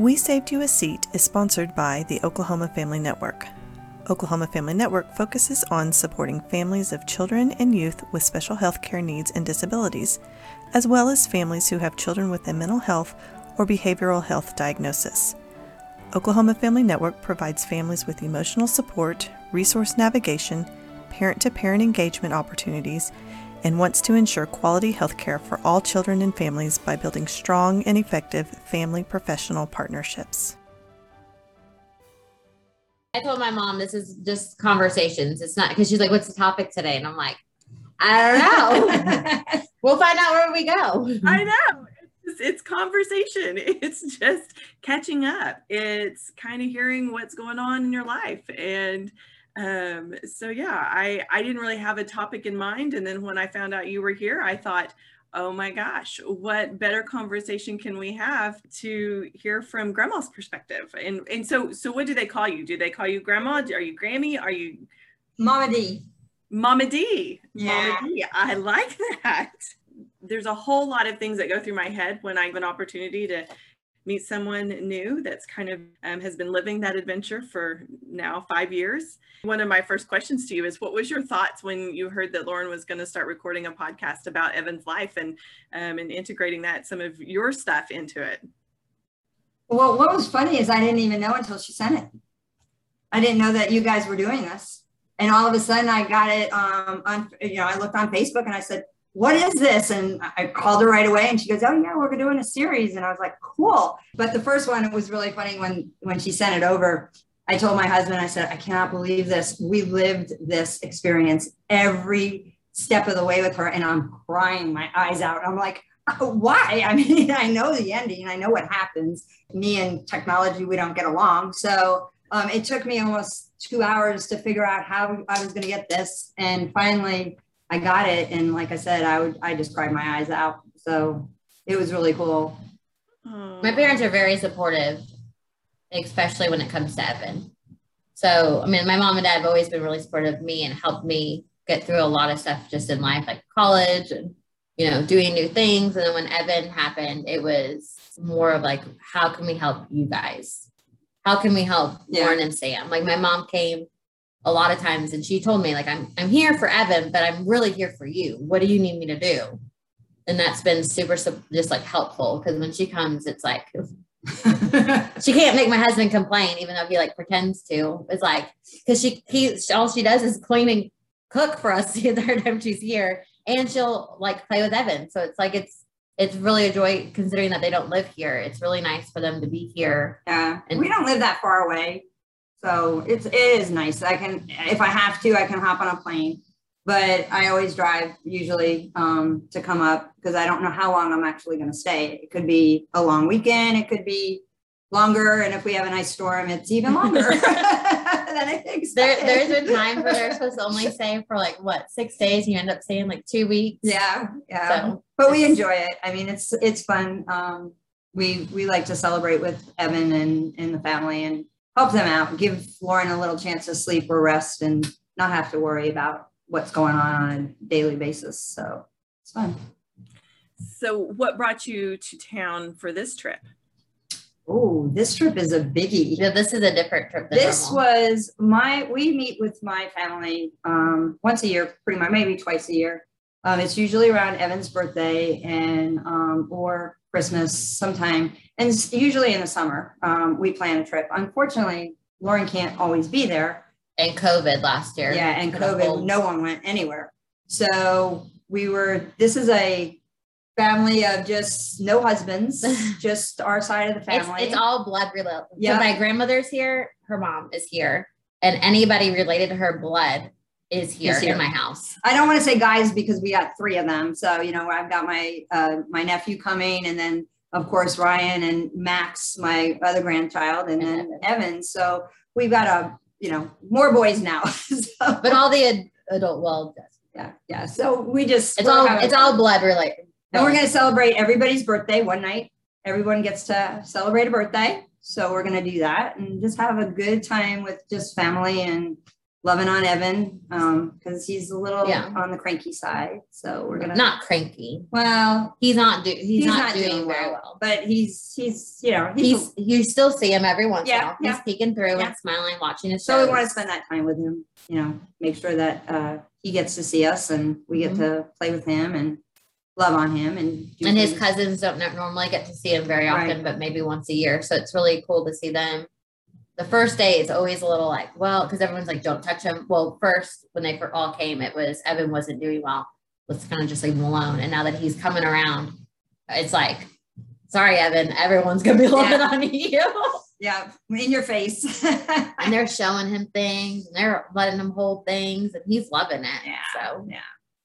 We Saved You a Seat is sponsored by the Oklahoma Family Network. Oklahoma Family Network focuses on supporting families of children and youth with special health care needs and disabilities, as well as families who have children with a mental health or behavioral health diagnosis. Oklahoma Family Network provides families with emotional support, resource navigation, parent to parent engagement opportunities, and wants to ensure quality health care for all children and families by building strong and effective family professional partnerships. I told my mom this is just conversations. It's not because she's like, "What's the topic today?" And I'm like, "I don't know. we'll find out where we go." I know. It's, it's conversation. It's just catching up. It's kind of hearing what's going on in your life and um so yeah i i didn't really have a topic in mind and then when i found out you were here i thought oh my gosh what better conversation can we have to hear from grandma's perspective? And and so so what do they call you? Do they call you grandma? Are you grammy? Are you Mama D. mama d. Yeah. mama d. I like that. There's a whole lot of things that go through my head when i have an opportunity to meet someone new that's kind of um, has been living that adventure for now five years. One of my first questions to you is what was your thoughts when you heard that Lauren was going to start recording a podcast about Evan's life and um, and integrating that some of your stuff into it? Well, what was funny is I didn't even know until she sent it. I didn't know that you guys were doing this. And all of a sudden I got it um, on, you know, I looked on Facebook and I said, what is this? And I called her right away and she goes, oh yeah, we're doing a series. And I was like, cool. But the first one, it was really funny when, when she sent it over, I told my husband, I said, I cannot believe this. We lived this experience every step of the way with her and I'm crying my eyes out. I'm like, why? I mean, I know the ending, I know what happens. Me and technology, we don't get along. So um, it took me almost two hours to figure out how I was going to get this. And finally, I got it. And like I said, I would, I just cried my eyes out. So it was really cool. My parents are very supportive, especially when it comes to Evan. So, I mean, my mom and dad have always been really supportive of me and helped me get through a lot of stuff just in life, like college and, you know, doing new things. And then when Evan happened, it was more of like, how can we help you guys? How can we help Yeah. Lauren and Sam? Like my mom came a lot of times and she told me like I'm I'm here for Evan, but I'm really here for you. What do you need me to do? And that's been super sup- just like helpful because when she comes, it's like she can't make my husband complain, even though he like pretends to. It's like because she he all she does is clean and cook for us the entire time she's here, and she'll like play with Evan. So it's like it's it's really a joy considering that they don't live here. It's really nice for them to be here. Yeah, And- we don't live that far away, so it's it is nice. I can if I have to, I can hop on a plane, but I always drive usually um, to come up because I don't know how long I'm actually going to stay. It could be a long weekend, it could be longer, and if we have a nice storm, it's even longer than I expected. There there's been times where they're supposed to only stay for like what six days, and you end up staying like two weeks. Yeah, yeah. So but we enjoy it. I mean, it's it's fun. Um, we we like to celebrate with Evan and and the family and help them out, give Lauren a little chance to sleep or rest and not have to worry about what's going on on a daily basis. So it's fun. So what brought you to town for this trip? Oh, this trip is a biggie. Yeah, this is a different trip. Than This normal. was my, we meet with my family um, once a year, pretty much, maybe twice a year. Um, it's usually around Evan's birthday and um, or Christmas sometime, and it's usually in the summer. Um, we plan a trip. Unfortunately, Lauren can't always be there. and COVID last year. Yeah, and COVID, no one went anywhere. So we were. This is a family of just no husbands, just our side of the It's, family. it's all blood related. Yeah. So my grandmother's here, her mom is here, and anybody related to her blood is here, here. in my house. I don't want to say guys because we got three of them. So you know, I've got my uh, my nephew coming, and then of course Ryan and Max, my other grandchild, and then Evan. So we've got a you know more boys now. so, But all the ad- adult, well, yeah, yeah. So we just it's all having it's all blood related. and we're gonna celebrate everybody's birthday one night. Everyone gets to celebrate a birthday. So we're gonna do that and just have a good time with just family and loving on Evan because um, he's a little Yeah. on the cranky side. So we're gonna Not cranky. well, He's not do. He's, He's not, not doing, doing very well. well. but he's he's you know he's, He's you still see him every once in a while. He's yeah. peeking through Yeah. and smiling, watching his so we want to spend that time with him. You know, make sure that uh, he gets to see us and we get to play with him and love on him and and his cousins don't normally get to see him very Right. often, but maybe once a year. So it's really cool to see them. The first day is always a little like, well, because everyone's like, don't touch him. Well, first when they all came, it was Evan wasn't doing well. Let's kind of just leave him alone. And now that he's coming around, it's like, sorry, Evan, everyone's gonna be loving on you. yeah in your face. and they're showing him things and they're letting him hold things, and he's loving it. Yeah. So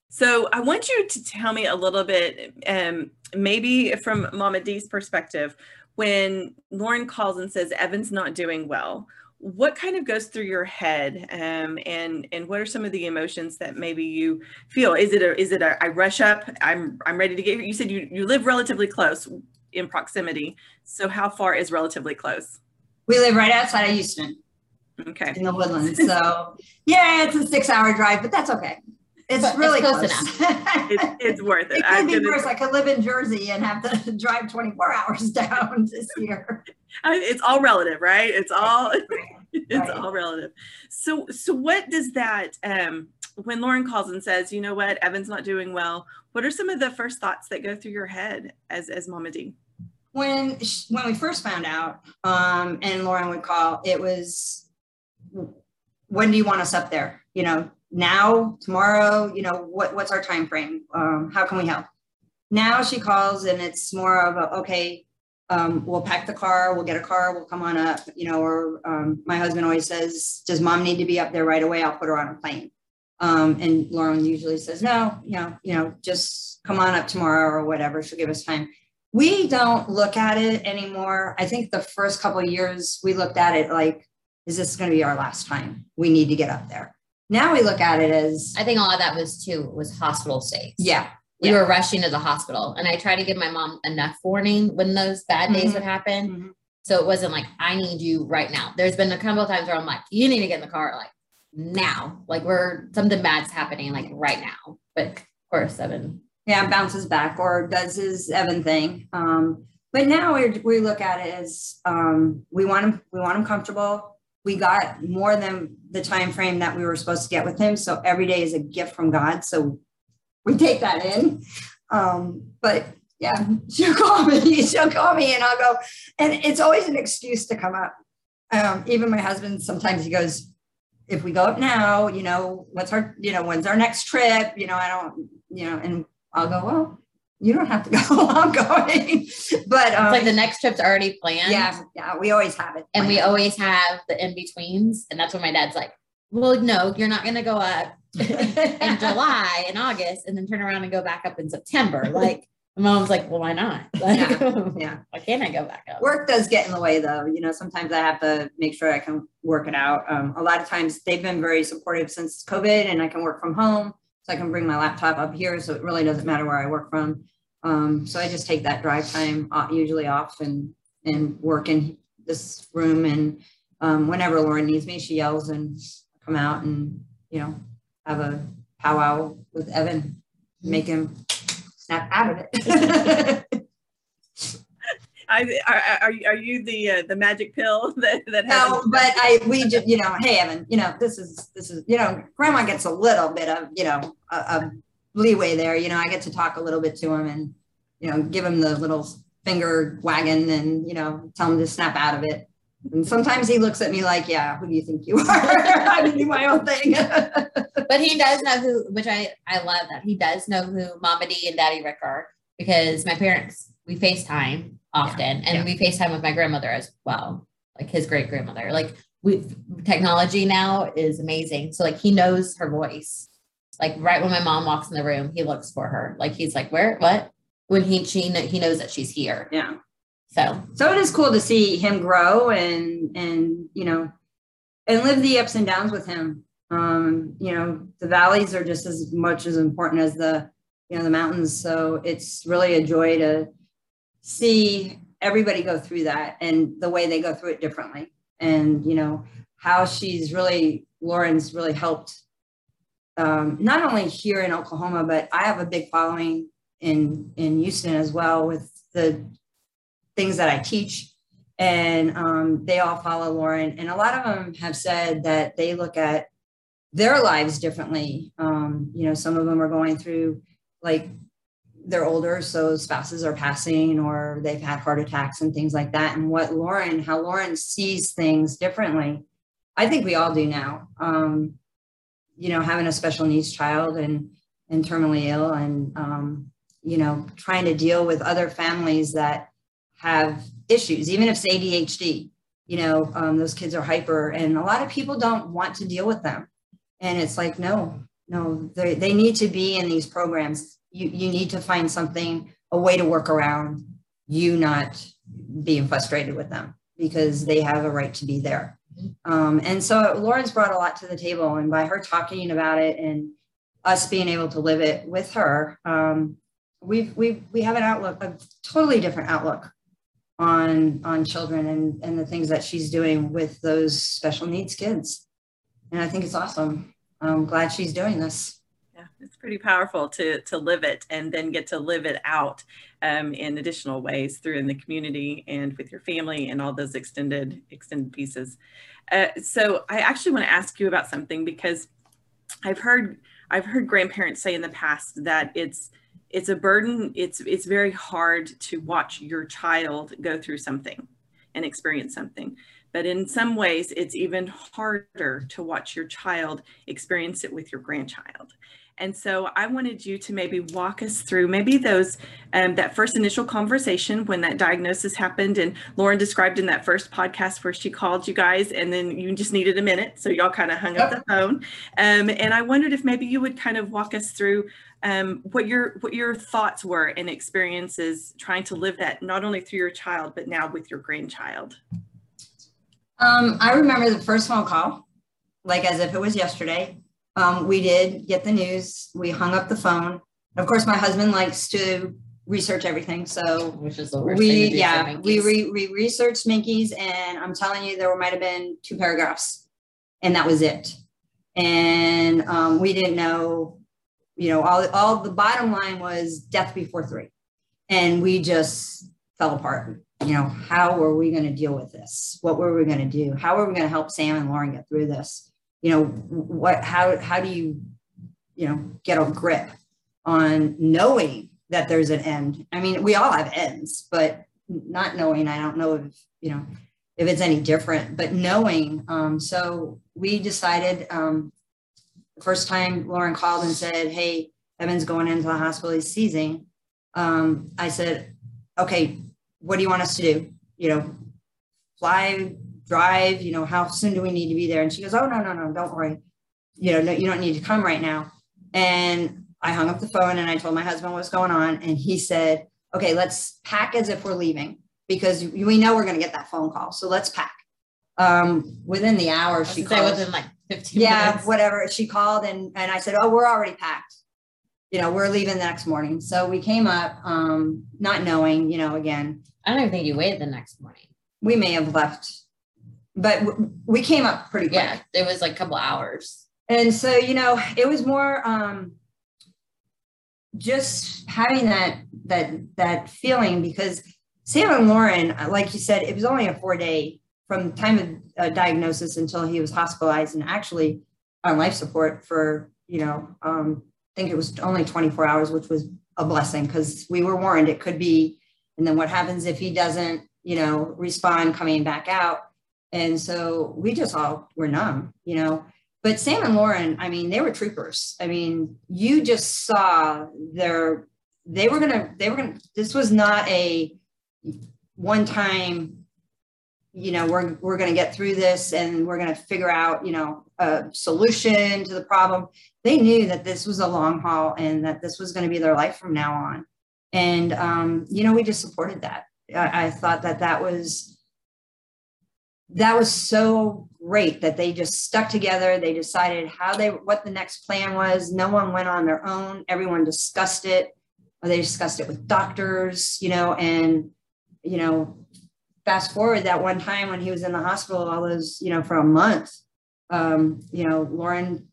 So I want you to tell me a little bit, um, maybe from Mama D's perspective, when Lauren calls and says Evan's not doing well, what kind of goes through your head, um, and and what are some of the emotions that maybe you feel? Is it a is it a I rush up, I'm I'm ready to get? You said you you live relatively close in proximity, so how far is relatively close? we live right outside of Houston Okay. in the woodlands. So yeah, it's a six hour drive, but that's okay. It's But it's really close close. It's, it's worth it. It I'm could be worse. I could live in Jersey and have to drive 24 hours down this year. I- it's all relative, right? It's all it's Right. all relative. So so what does that um when Lauren calls and says, you know what, Evan's not doing well, what are some of the first thoughts that go through your head as as Mama D? When sh- when we first found out, um, and Lauren would call, it was, when do you want us up there? You know, now, tomorrow. You know, what what's our time frame? Um, how can we help? Now she calls and it's more of a okay. Um, we'll pack the car, we'll get a car, we'll come on up, you know, or um, my husband always says, Does mom need to be up there right away? I'll put her on a plane. Um, and Lauren usually says, No, you know, you know, just come on up tomorrow or whatever. She'll give us time. We don't look at it anymore. I think the first couple of years we looked at it like, is this going to be our last time? We need to get up there. Now we look at it as, I think all of that was too was hospital stays. yeah, we Yeah. were rushing to the hospital and i tried to give my mom enough warning when those bad days Mhm. would happen Mhm. so it wasn't like i need you right now there's been a couple of times where i'm like you need to get in the car like now like we're something bad's happening like right now but of course seven yeah, bounces back or does his Evan thing. Um, but now we we look at it as um, we want him we want him comfortable. We got more than the time frame that we were supposed to get with him, so every day is a gift from God. So we take that in. Um, but yeah, she'll call me. She'll call me, and I'll go. And it's always an excuse to come up. Um, even my husband sometimes he goes, if we go up now, you know, what's our, you know, when's our next trip? You know, I don't, you know, and I'll go, well, you don't have to go. I'm going. But um, it's like the next trip's already planned yeah, yeah, we always have it. and we always have the in-betweens and that's when my dad's like well no you're not going to go up in July and August and then turn around and go back up in September. Like my mom's like, well, why not? Like, yeah. why can't I go back up? Work does get in the way though. You know, sometimes I have to make sure I can work it out. Um, a lot of times they've been very supportive since COVID and I can work from home. So I can bring my laptop up here. So it really doesn't matter where I work from. Um, so I just take that drive time usually off and, and work in this room. And um, whenever Lauren needs me, she yells and come out and, you know, have a powwow with Evan, make him snap out of it. I, are, are, you- are you the uh, the magic pill that that No, but I, we just, you know, hey, Evan, you know, this is, this is, you know, grandma gets a little bit of, you know, a, a leeway there. You know, I get to talk a little bit to him and, you know, give him the little finger wagging and, you know, tell him to snap out of it. And sometimes he looks at me like, yeah, who do you think you are? I can do my own thing. But he does know who, which I, I love that. He does know who Mama D and Daddy Rick are because my parents, we FaceTime often and yeah. we FaceTime with my grandmother as well, like his great grandmother. Like we technology now is amazing. So like he knows her voice. Like right when my mom walks in the room, he looks for her. Like he's like, where, what? When he, she, he knows that she's here. yeah. So so it is cool to see him grow and and you know and live the ups and downs with him um you know the valleys are just as much as important as the you know the mountains so it's really a joy to see everybody go through that and the way they go through it differently and you know how she's really Lauren's really helped um, not only here in Oklahoma, but I have a big following in in Houston as well with the things that I teach, and um, they all follow Lauren. And a lot of them have said that they look at their lives differently. Um, you know, some of them are going through like they're older, so spouses are passing or they've had heart attacks and things like that. And what Lauren, how Lauren sees things differently, I think we all do now. Um, you know, having a special needs child and and terminally ill, and um, you know, trying to deal with other families that have issues, even if it's ADHD. You know, um, those kids are hyper, and a lot of people don't want to deal with them. And it's like, no, no, they, they need to be in these programs you, you need to find something, a way to work around you not being frustrated with them because they have a right to be there. Um, and so Lauren's brought a lot to the table, and by her talking about it and us being able to live it with her, um, we've we we have an outlook, a totally different outlook on on children and and the things that she's doing with those special needs kids. And I think it's awesome. I'm glad she's doing this it's pretty powerful to to live it and then get to live it out um, in additional ways through in the community and with your family and all those extended extended pieces. Uh, so I actually want to ask you about something because I've heard I've heard grandparents say in the past that it's it's a burden. It's it's very hard to watch your child go through something and experience something. But in some ways, it's even harder to watch your child experience it with your grandchild. And so I wanted you to maybe walk us through maybe those um, that first initial conversation when that diagnosis happened. And Lauren described in that first podcast where she called you guys, and then you just needed a minute, so y'all kind of hung up the phone. Um, and I wondered if maybe you would kind of walk us through um, what your what your thoughts were and experiences trying to live that not only through your child but now with your grandchild. Um, I remember the first phone call, like as if it was yesterday um, we did get the news. We hung up the phone. Of course, my husband likes to research everything. So which is the worst we yeah we re, we researched Menkes, and I'm telling you, there might have been two paragraphs, and that was it. And um, we didn't know, you know, all all the bottom line was death before three, and we just fell apart. You know, how were we going to deal with this? What were we going to do? How are we going to help Sam and Lauren get through this? You know what how how do you you know get a grip on knowing that there's an end? I mean we all have ends but not knowing i don't know if you know if it's any different but knowing um, so we decided um, the first time lauren called and said hey evan's going into the hospital he's seizing um, i said okay what do you want us to do? You know fly drive? You know, how soon do we need to be there? And she goes, Oh, no, no, no, don't worry. You know, no, you don't need to come right now. And I hung up the phone and I told my husband what's going on. And he said, Okay, let's pack as if we're leaving because we know we're going to get that phone call. So let's pack. Um, within the hour, she called. Within like 15 yeah, minutes. whatever. She called and, and I said, Oh, we're already packed. You know, we're leaving the next morning. So we came up, um, not knowing, you know, again. I don't even think you waited the next morning. We may have left but we came up pretty quick. Yeah, it was like a couple hours. And so, you know, it was more um, just having that that that feeling because Sam and Lauren, like you said, it was only a four day from time of uh, diagnosis until he was hospitalized and actually on life support for you know um, I think it was only 24 hours, which was a blessing because we were warned it could be. And then what happens if he doesn't, you know, respond coming back out? And so we just all were numb, you know. But Sam and Lauren, I mean, they were troopers. I mean, you just saw their, they were gonna, they were gonna, this was not a one time, you know, we're, we're gonna get through this and we're gonna figure out, you know, a solution to the problem. They knew that this was a long haul and that this was gonna be their life from now on. And, um, you know, we just supported that. I, I thought that that was, that was so great that they just stuck together. They decided how they what the next plan was. No one went on their own. Everyone discussed it. They discussed it with doctors, you know, and you know, fast forward that one time when he was in the hospital, all those, you know, for a month, um, you know, Lauren,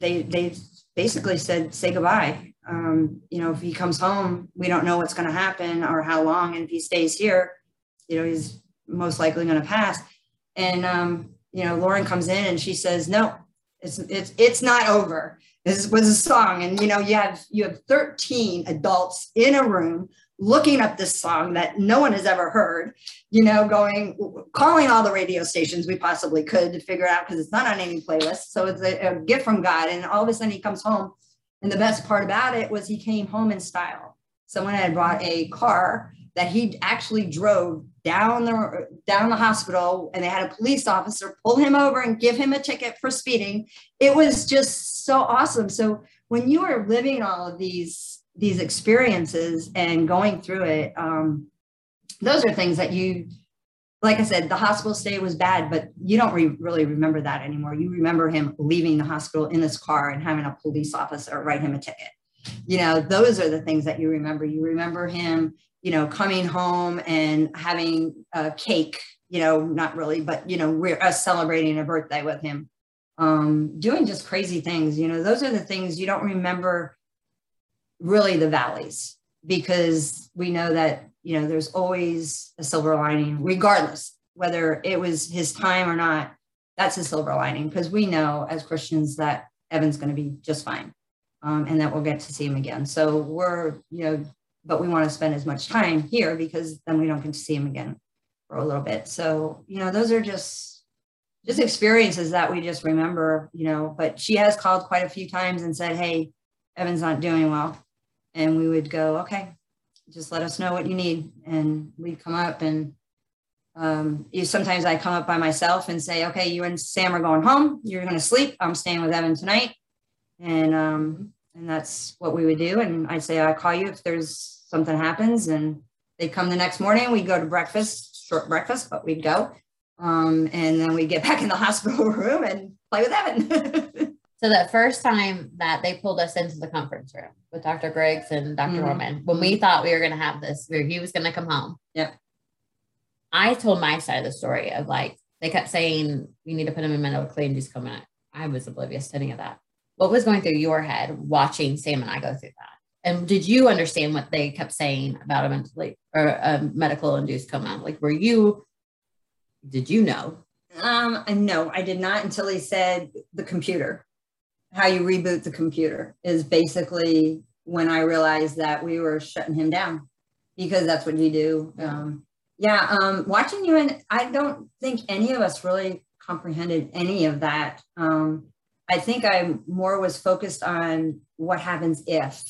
they they basically said say goodbye. Um, you know, if he comes home, we don't know what's going to happen or how long, and if he stays here, you know, he's most likely going to pass. And um, you know, Lauren comes in and she says, "No, it's it's it's not over." This was a song, and you know, you have you have 13 adults in a room looking up this song that no one has ever heard, you know, going, calling all the radio stations we possibly could to figure out because it's not on any playlist. So it's a, a, gift from God. And all of a sudden he comes home. And the best part about it was he came home in style. Someone had brought a car that he actually drove down the down the hospital and they had a police officer pull him over and give him a ticket for speeding. It was just so awesome. So when you are living all of these these experiences and going through it, um, those are things that you, like I said, the hospital stay was bad, but you don't re- really remember that anymore. You remember him leaving the hospital in this car and having a police officer write him a ticket. You know, those are the things that you remember. You remember him, you know, coming home and having a cake, you know, not really, but, you know, we're us celebrating a birthday with him, um, doing just crazy things. You know, those are the things you don't remember really the valleys because we know that you know there's always a silver lining regardless whether it was his time or not that's a silver lining because we know as christians that evan's going to be just fine um, and that we'll get to see him again so we're you know but we want to spend as much time here because then we don't get to see him again for a little bit so you know those are just just experiences that we just remember you know but she has called quite a few times and said hey evan's not doing well and we would go, okay, just let us know what you need. And we'd come up and um, you, sometimes I come up by myself and say, okay, you and Sam are going home. You're going to sleep. I'm staying with Evan tonight. And, um, and that's what we would do. And I'd say, I'll call you if there's something happens. And they'd come the next morning. We'd go to breakfast, short breakfast, but we'd go. Um, and then we'd get back in the hospital room and play with Evan. So the first time that they pulled us into the conference room with Dr. Griggs and doctor mm-hmm. Norman, when we thought we were going to have this, where he was going to come home. Yeah. I told my side of the story of like, they kept saying, we need to put him in medically and just come in. I was oblivious to any of that. What was going through your head watching Sam and I go through that? And did you understand what they kept saying about a mentally or a medical induced coma? Like, were you, did you know? Um, no, I did not until he said the computer how you reboot the computer is basically when I realized that we were shutting him down because that's what you do. Um, yeah, um, watching you and I don't think any of us really comprehended any of that. Um, I think I more was focused on what happens if.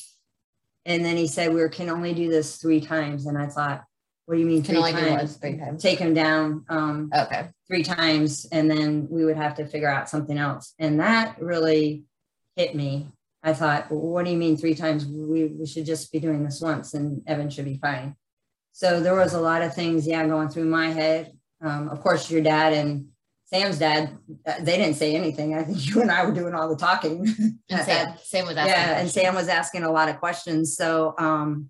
And then he said we can only do this three times, and I thought, what do you mean can three times? three times? Take him down. Um, okay. Three times, and then we would have to figure out something else, and that really hit me. I thought, well, what do you mean three times? We, we should just be doing this once and Evan should be fine. So there was a lot of things, yeah, going through my head. Um, of course, your dad and Sam's dad, uh, they didn't say anything. I think you and I were doing all the talking. And Sam, Sam was asking. Yeah, and Sam was asking a lot of questions. So, um,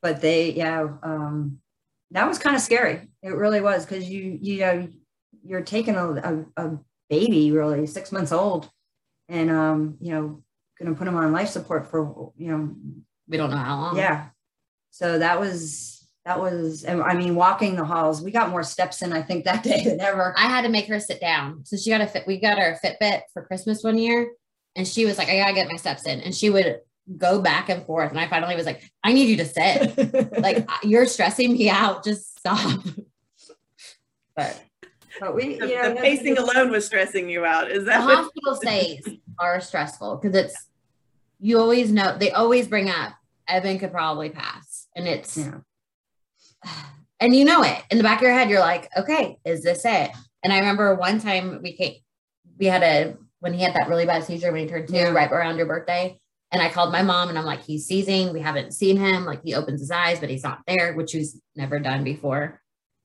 but they, yeah, um, that was kind of scary. It really was because you, you know, you're taking a, a, a baby, really six months old, and um, you know, gonna put him on life support for you know, we don't know how long. Yeah. So that was that was I mean, walking the halls, we got more steps in, I think, that day than ever. I had to make her sit down. So she got a fit, we got her a Fitbit for Christmas one year. And she was like, I gotta get my steps in. And she would go back and forth. And I finally was like, I need you to sit. like you're stressing me out. Just stop. but but we, the, you know, the pacing alone was stressing you out. Is that the hospital stays are stressful because it's you always know they always bring up Evan could probably pass, and it's yeah. And you know it in the back of your head. You're like, okay, is this it? And I remember one time we came, we had a when he had that really bad seizure when he turned two, yeah. right around your birthday. And I called my mom and I'm like, he's seizing. We haven't seen him. Like he opens his eyes, but he's not there, which he's never done before.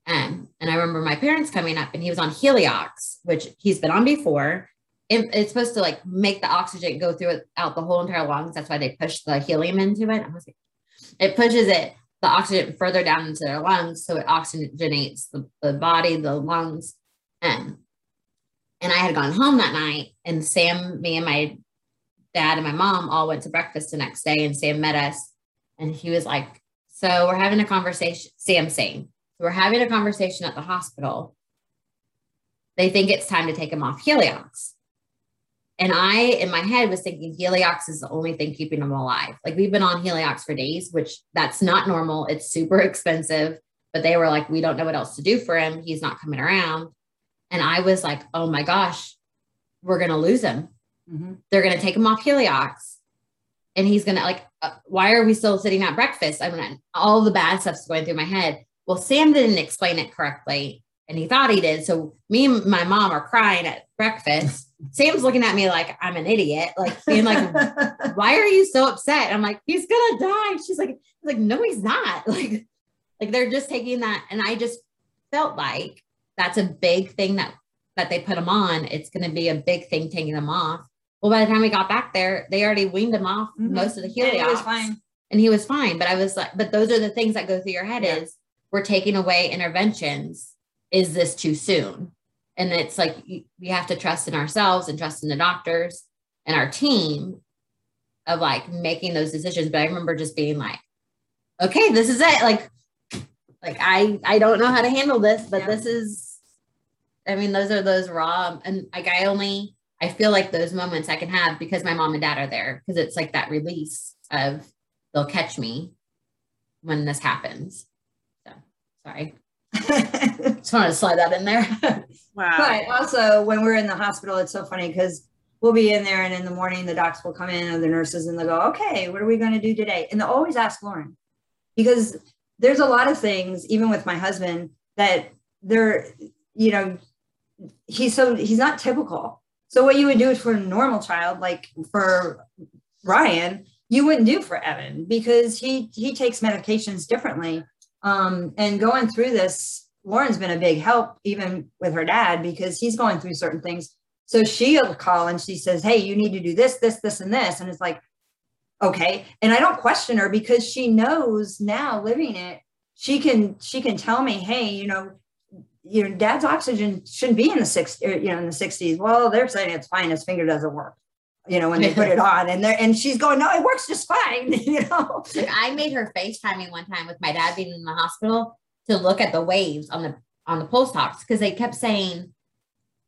Um, and I remember my parents coming up and he was on Heliox, which he's been on before. It, it's supposed to like make the oxygen go through out the whole entire lungs. That's why they push the helium into it. Like, it pushes it, the oxygen further down into their lungs. So it oxygenates the, the body, the lungs. And And I had gone home that night, and Sam, me, and my dad and my mom all went to breakfast the next day, and Sam met us, and he was like, "So we're having a conversation." Sam saying, "So "We're having a conversation at the hospital. They think it's time to take him off Heliox." And I, in my head, was thinking Heliox is the only thing keeping him alive. Like we've been on Heliox for days, which that's not normal. It's super expensive. But they were like, we don't know what else to do for him. He's not coming around. And I was like, oh my gosh, we're going to lose him. Mm-hmm. They're going to take him off Heliox. And he's going to, like, uh, why are we still sitting at breakfast? I mean, all the bad stuff's going through my head. Well, Sam didn't explain it correctly and he thought he did. So me and my mom are crying at breakfast. Sam's looking at me like I'm an idiot, like being like, "Why are you so upset?" I'm like, "He's gonna die." She's like, "Like no, he's not." Like, like they're just taking that, and I just felt like that's a big thing that that they put him on. It's to be a big thing taking him off. Well, by the time we got back there, they already weaned him off mm-hmm. most of the heliox. And he was fine. And he was fine. But I was like, but those are the things that go through your head yeah. is we're taking away interventions. Is this too soon? And it's like we have to trust in ourselves and trust in the doctors and our team of like making those decisions. But I remember just being like, okay, this is it. Like, like I I don't know how to handle this, but yeah. this is I mean, those are those raw and like I only I feel like those moments I can have because my mom and dad are there because it's like that release of they'll catch me when this happens. So sorry. Just wanted to slide that in there. wow. But also, when we're in the hospital, it's so funny because we'll be in there, and in the morning, the docs will come in or the nurses, and they'll go, "Okay, what are we going to do today?" And they'll always ask Lauren because there's a lot of things, even with my husband, that they're, you know, he's so he's not typical. So what you would do for a normal child, like for Ryan, you wouldn't do for Evan because he he takes medications differently um, and going through this, Lauren's been a big help, even with her dad, because he's going through certain things. So she'll call and she says, Hey, you need to do this, this, this, and this. And it's like, okay. And I don't question her because she knows now living it, she can, she can tell me, Hey, you know, your dad's oxygen shouldn't be in the six, you know, in the 60s. Well, they're saying it's fine. His finger doesn't work you know, when they put it on and they're and she's going, No, it works just fine, you know. I made her FaceTime me one time with my dad being in the hospital to look at the waves on the on the pulse ox because they kept saying,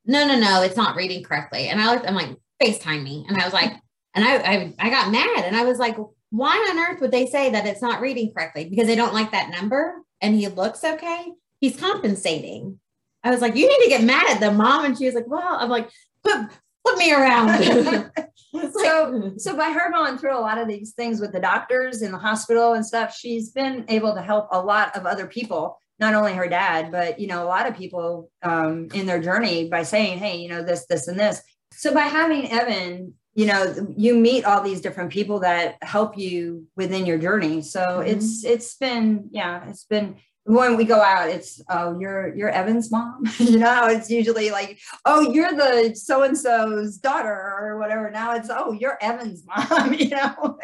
No, no, no, it's not reading correctly. And I looked, I'm like, FaceTime me. And I was like, and I, I I got mad and I was like, why on earth would they say that it's not reading correctly? Because they don't like that number and he looks okay. He's compensating. I was like, you need to get mad at the mom. And she was like, well, I'm like, put put me around. so so by her going through a lot of these things with the doctors in the hospital and stuff, she's been able to help a lot of other people, not only her dad, but you know, a lot of people um, in their journey by saying, hey, you know, this, this, and this. So by having Evan, you know, you meet all these different people that help you within your journey. So mm-hmm. it's it's been, yeah, it's been when we go out, it's oh you're you're Evan's mom. you know, it's usually like oh you're the so and so's daughter or whatever. Now it's oh you're Evan's mom. You know,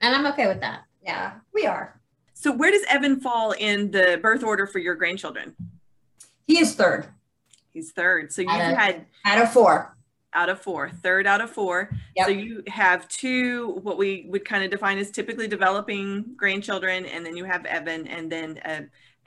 and I'm okay with that. Yeah, we are. So where does Evan fall in the birth order for your grandchildren? He is third. He's third. So you had out of four out of four, third out of four. Yep. So you have two, what we would kind of define as typically developing grandchildren, and then you have Evan, and then uh,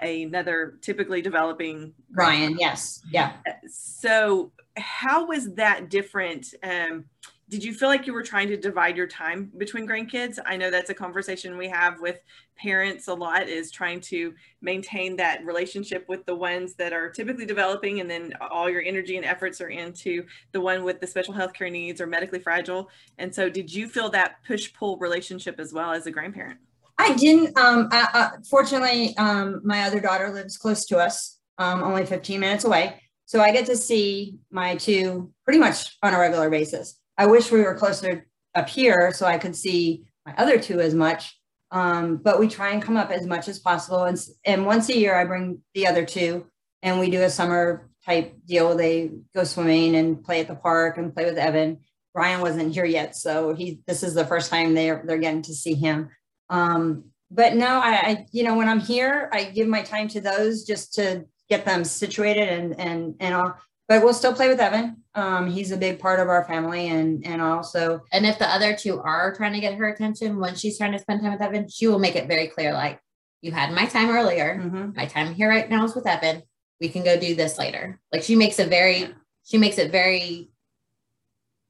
another typically developing Ryan. Yes. Yeah. So how was that different? Um, did you feel like you were trying to divide your time between grandkids? I know that's a conversation we have with parents a lot is trying to maintain that relationship with the ones that are typically developing and then all your energy and efforts are into the one with the special health care needs or medically fragile. And so did you feel that push pull relationship as well as a grandparent? I didn't. Um, I, uh, fortunately, um, my other daughter lives close to us, um, only 15 minutes away. So I get to see my two pretty much on a regular basis. I wish we were closer up here so I could see my other two as much. Um, but we try and come up as much as possible. And, and once a year, I bring the other two and we do a summer type deal. They go swimming and play at the park and play with Evan. Ryan wasn't here yet, so he this is the first time they're they're getting to see him. Um, but no, I, I you know when I'm here, I give my time to those just to get them situated and and and all. But we'll still play with Evan. Um, he's a big part of our family, and and also. And if the other two are trying to get her attention when she's trying to spend time with Evan, she will make it very clear, like, "You had my time earlier. Mm-hmm. My time here right now is with Evan. We can go do this later." Like she makes it very, she makes it very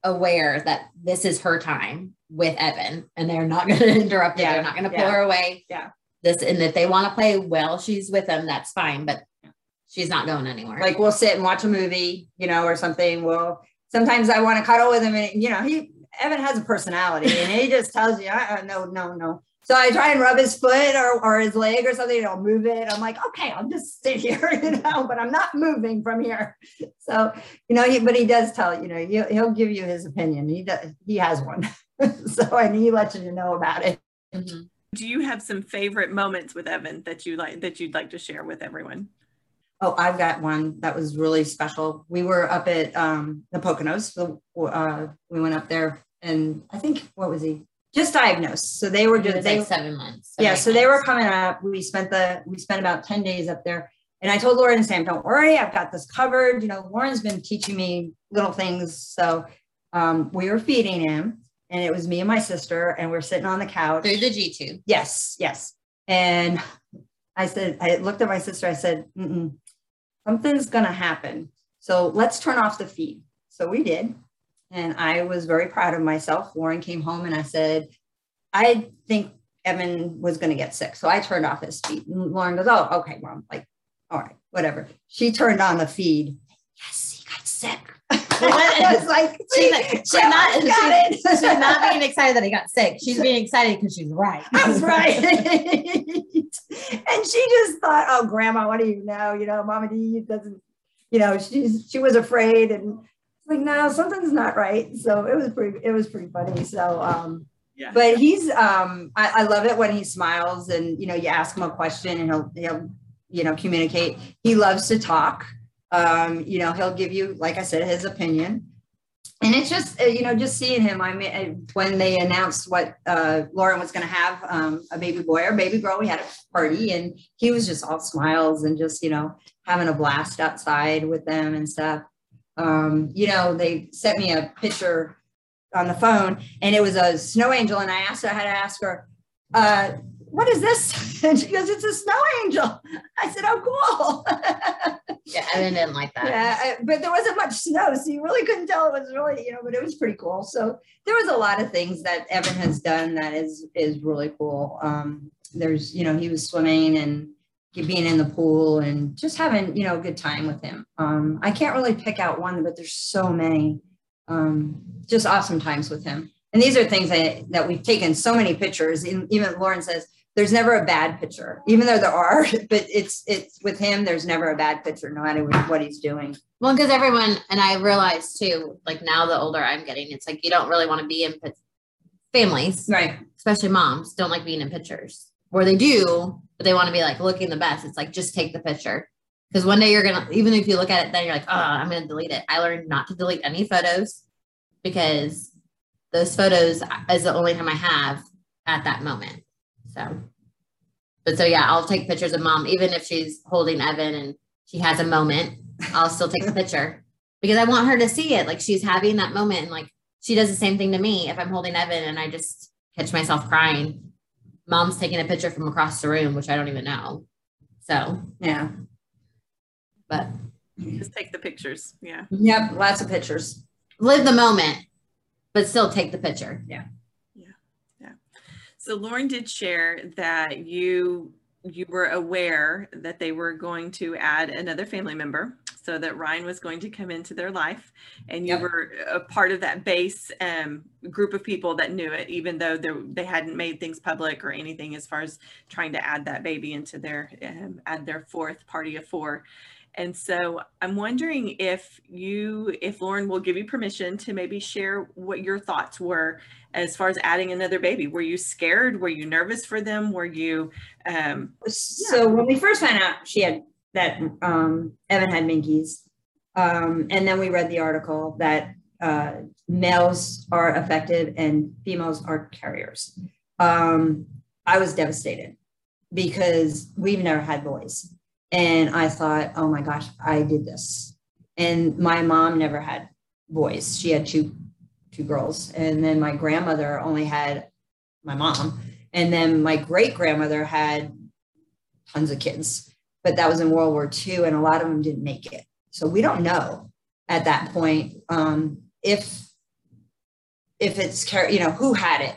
aware that this is her time with Evan, and they're not going to interrupt it. Yeah. They're not going to pull Yeah. her away. Yeah. This and if they want to play well, she's with them. That's fine, but she's not going anywhere. Like we'll sit and watch a movie, you know, or something. We'll sometimes I want to cuddle with him, and you know, he Evan has a personality, and he just tells you, uh, no, no, no. So I try and rub his foot or, or his leg or something, and I'll move it. I'm like, okay, I'll just sit here, you know, but I'm not moving from here. So, you know, he, but he does tell, you know, he'll, he'll give you his opinion. He does, he has one. so, and he lets you know about it. Mhm. Do you have some favorite moments with Evan that you like that you'd like to share with everyone? Oh, I've got one that was really special. We were up at um, the Poconos. So, uh, we went up there, and I think what was he just diagnosed? So they were just they, like seven months. seven, yeah. So they were coming up. We spent the we spent about ten days up there, and I told Lauren and Sam, "Don't worry, I've got this covered." You know, Lauren's been teaching me little things. So um, we were feeding him, and it was me and my sister, and we're sitting on the couch. through the G tube. Yes, yes. And I said, I looked at my sister. I said, Mm-mm, something's going to happen. So let's turn off the feed. So we did. And I was very proud of myself. Lauren came home and I said, I think Evan was going to get sick. So I turned off his feed. And Lauren goes, Oh, okay, mom. Like, all right, whatever. She turned on the feed. Yes, he got sick. I was like, She's not, she's not, she's, she's not being excited that he got sick. She's being excited because she's right. That's right. and she just thought, oh, grandma, what do you know? You know, Mama D doesn't, you know, she's she was afraid and it's like, no, something's not right. So it was pretty, it was pretty funny. So um, Yeah. but he's um I, I love it when he smiles and you know, you ask him a question and he'll he'll, you know, communicate. He loves to talk. Um, you know, he'll give you, like I said, his opinion. And it's just uh, you know just seeing him i mean uh, when they announced what uh lauren was going to have um a baby boy or baby girl we had a party and he was just all smiles and just you know having a blast outside with them and stuff. Um you know they sent me a picture on the phone and it was a snow angel and i asked her i had to ask her uh what is this and she goes it's a snow angel i said oh cool Yeah, Evan didn't like that. yeah, I- but there wasn't much snow, so you really couldn't tell it was really, you know, but it was pretty cool. So there was a lot of things that Evan has done that is is really cool. Um, there's, you know, he was swimming and being in the pool and just having, you know, a good time with him. Um, I can't really pick out one, but there's so many, um, just awesome times with him. And these are things that, that we've taken so many pictures. And even Lauren says, there's never a bad picture, even though there are, but it's, it's with him, there's never a bad picture, no matter what he's doing. Well, because everyone, and I realize too, like now the older I'm getting, it's like you don't really want to be in pic- families, Right. especially moms, don't like being in pictures. Or they do, but they want to be like looking the best. It's like just take the picture. Because one day you're gonna, even if you look at it, then you're like, oh, I'm gonna delete it. I learned not to delete any photos because those photos uh, is the only time I have at that moment. So, but so yeah, I'll take pictures of mom, even if she's holding Evan and she has a moment, I'll still take the picture because I want her to see it. Like she's having that moment and like she does the same thing to me if I'm holding Evan and I just catch myself crying. Mom's taking a picture from across the room, which I don't even know. So, Yeah. but Just take the pictures. Yeah. Yep. Lots of pictures. live the moment, but still take the picture. So Lauren did share that you you were aware that they were going to add another family member so that Ryan was going to come into their life and you Yep. were a part of that base um, group of people that knew it even though they, they hadn't made things public or anything as far as trying to add that baby into their um, add their fourth party of four and so I'm wondering if you, if Lauren will give you permission to maybe share what your thoughts were as far as adding another baby. Were you scared? Were you nervous for them? Were you, um, So when we first found out she had that um, Evan had Menkes, um, and then we read the article that uh, males are affected and females are carriers. Um, I was devastated because we've never had boys. And I thought, oh my gosh, I did this. And my mom never had boys. She had two two girls. And then my grandmother only had my mom. And then my great grandmother had tons of kids, but that was in World War II, and a lot of them didn't make it. So we don't know at that point um, if if it's care. you know who had it.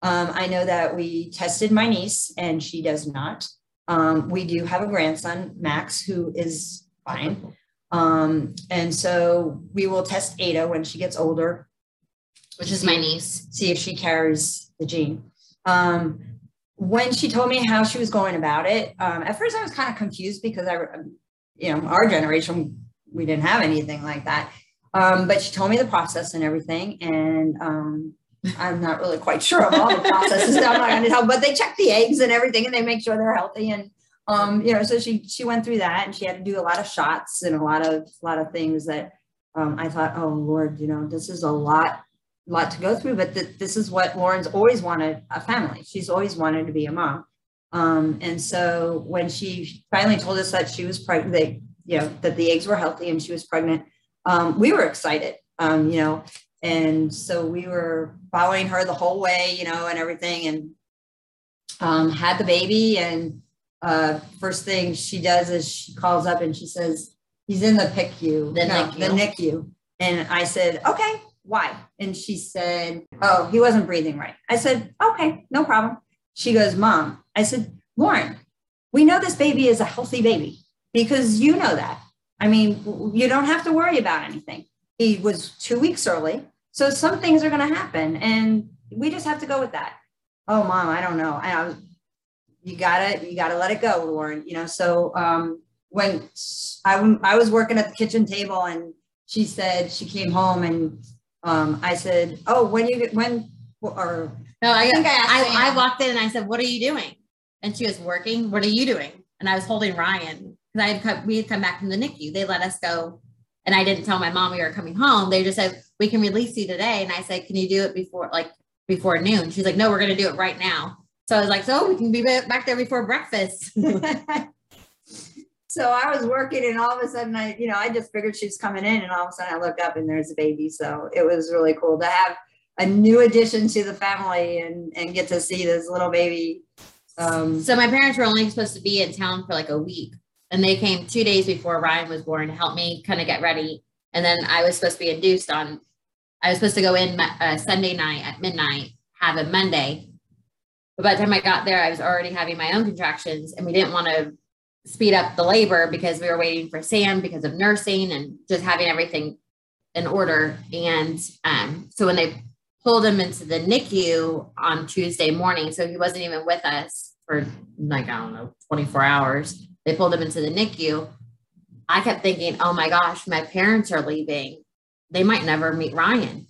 Um, I know that we tested my niece, and she does not. Um, we do have a grandson, Max, who is fine. Um, and so we will test Ada when she gets older, which is my niece. See if she carries the gene. Um, when she told me how she was going about it, um, at first I was kind of confused because I, you know, our generation we didn't have anything like that. Um, but she told me the process and everything, and um, I'm not really quite sure of all the processes. That I'm not going to tell, but they check the eggs and everything, and they make sure they're healthy. And um, you know, so she she went through that, and she had to do a lot of shots and a lot of a lot of things that um, I thought, oh Lord, you know, this is a lot lot to go through. But th- this is what Lauren's always wanted a family. She's always wanted to be a mom. Um, and so when she finally told us that she was pregnant, you know, that the eggs were healthy and she was pregnant, um, we were excited, um, you know, and so we were following her the whole way, you know, and everything, and um, had the baby. And uh, first thing she does is she calls up and she says, "He's in the PICU, the, no, NICU. the NICU." And I said, "Okay, why?" And she said, "Oh, he wasn't breathing right." I said, "Okay, no problem." She goes, "Mom," I said, "Lauren, we know this baby is a healthy baby because you know that. I mean, you don't have to worry about anything." He was two weeks early. So some things are going to happen and we just have to go with that. Oh, mom, I don't know. I was, you gotta, you gotta let it go, Lauren, you know? So, um, when I, I was working at the kitchen table and she said, she came home and, um, I said, oh, when you, when, or No, I, think I asked I, I walked in and I said, "What are you doing?" And she was working. What are you doing? And I was holding Ryan because I had come, we had come back from the NICU. They let us go, and I didn't tell my mom we were coming home. They just said we can release you today, and I said, "Can you do it before like before noon?" She's like, "No, we're going to do it right now." So I was like, "So we can be back there before breakfast." so I was working and all of a sudden I, you know, I just figured she's coming in and all of a sudden I look up and there's a baby. So it was really cool to have a new addition to the family and, and get to see this little baby. Um, So my parents were only supposed to be in town for like a week, and they came two days before Ryan was born to help me kind of get ready. And then I was supposed to be induced on. I was supposed to go in uh, Sunday night at midnight, have a Monday. But by the time I got there, I was already having my own contractions, and we didn't want to speed up the labor because we were waiting for Sam because of nursing and just having everything in order. And um, so when they pulled him into the NICU on Tuesday morning. So he wasn't even with us for like, I don't know, 24 hours. They pulled him into the NICU. I kept thinking, oh my gosh, my parents are leaving. They might never meet Ryan.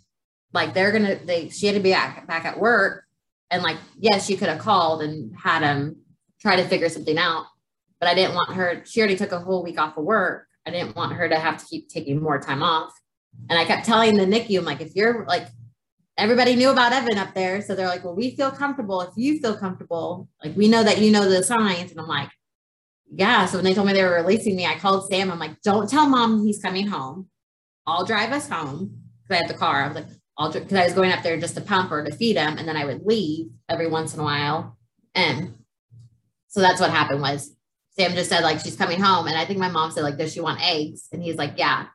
Like they're gonna they she had to be back, back at work. And like, yes, she could have called and had him try to figure something out. But I didn't want her, she already took a whole week off of work. I didn't want her to have to keep taking more time off. And I kept telling the NICU, I'm like, if you're like everybody knew about Evan up there. So they're like, well, we feel comfortable. If you feel comfortable, like we know that you know the signs. And I'm like, yeah. So when they told me they were releasing me, I called Sam. I'm like, don't tell mom he's coming home. I'll drive us home because I had the car. I was like, I'll because I was going up there just to pump or to feed him, and then I would leave every once in a while. And so that's what happened was Sam just said like she's coming home, and I think my mom said like, does she want eggs? And he's like, yeah.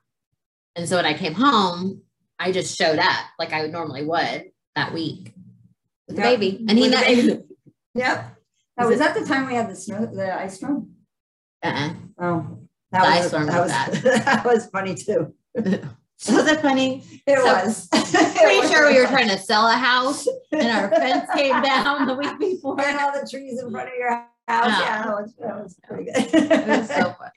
And so when I came home, I just showed up like I would normally would that week with the baby, and he not. Yep. Is was it- that the time we had the snow, the ice storm? Uh-uh. Oh, that was, that was was, that was funny too. was it funny? It So, was. Pretty sure we were trying to sell a house, and our fence came down the week before. And all the trees in front of your house. Yeah. Yeah, that was, that was pretty good. It was so funny.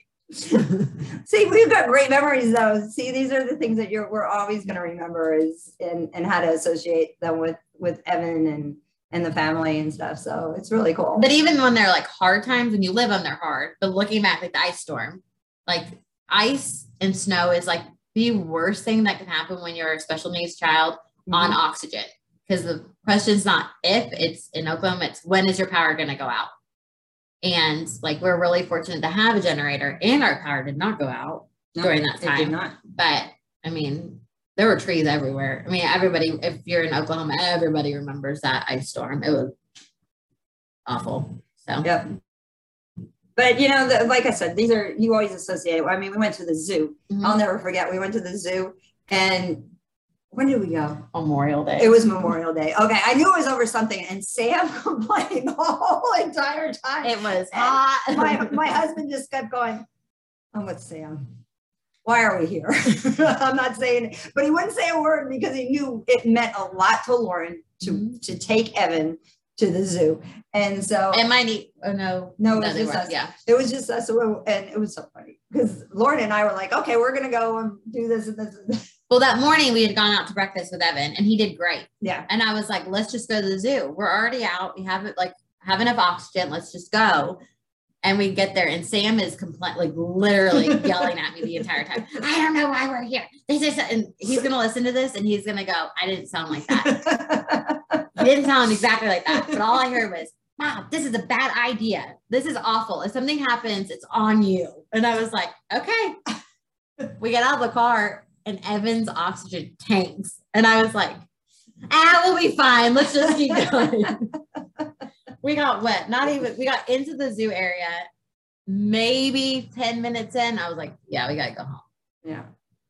See, we've got great memories though. See, these are the things that you're we're always going to remember is and and how to associate them with with Evan and and the family and stuff. So it's really cool. But even when they're like hard times, when you live them, they're hard. But looking back, like the ice storm, like ice and snow is like the worst thing that can happen when you're a special needs child on Mm-hmm. oxygen. Because the question's not if it's in Oklahoma, it's when is your power going to go out? And like we're really fortunate to have a generator, and our power did not go out. No, during that it did time. not. But I mean, there were trees everywhere. I mean, everybody, if you're in Oklahoma, everybody remembers that ice storm. It was awful. So Yep. But you know, the, like I said, these are you always associate. I mean, we went to the zoo. Mhm. I'll never forget. We went to the zoo, and when did we go? Memorial Day. It was Memorial Day. Okay, I knew it was over something, and Sam complained the whole entire time. It was hot. my my husband just kept going. I'm with Sam. Why are we here? I'm not saying, it, but he wouldn't say a word because he knew it meant a lot to Lauren to Mhm. to take Evan to the zoo, and so It might need. Oh no. No, it was just weren't. us. Yeah. it was just us, and it was so funny because Lauren and I were like, okay, we're gonna go and do this and this. And this. Well, that morning we had gone out to breakfast with Evan, and he did great. Yeah, And I was like, let's just go to the zoo. We're already out. We have it like have enough oxygen. Let's just go. And we get there, and Sam is complete, like literally yelling at me the entire time. I don't know why we're here. This is, and he's gonna listen to this, and he's gonna go. I didn't sound like that. He didn't sound exactly like that, but all I heard was, "Wow, this is a bad idea. This is awful. If something happens, it's on you." And I was like, "Okay." We get out of the car, and Evan's oxygen tanks, and I was like, "Ah, we'll be fine. Let's just keep going." we got wet. Not even. We got into the zoo area. Maybe ten minutes in, I was like, "Yeah, we gotta go home." yeah.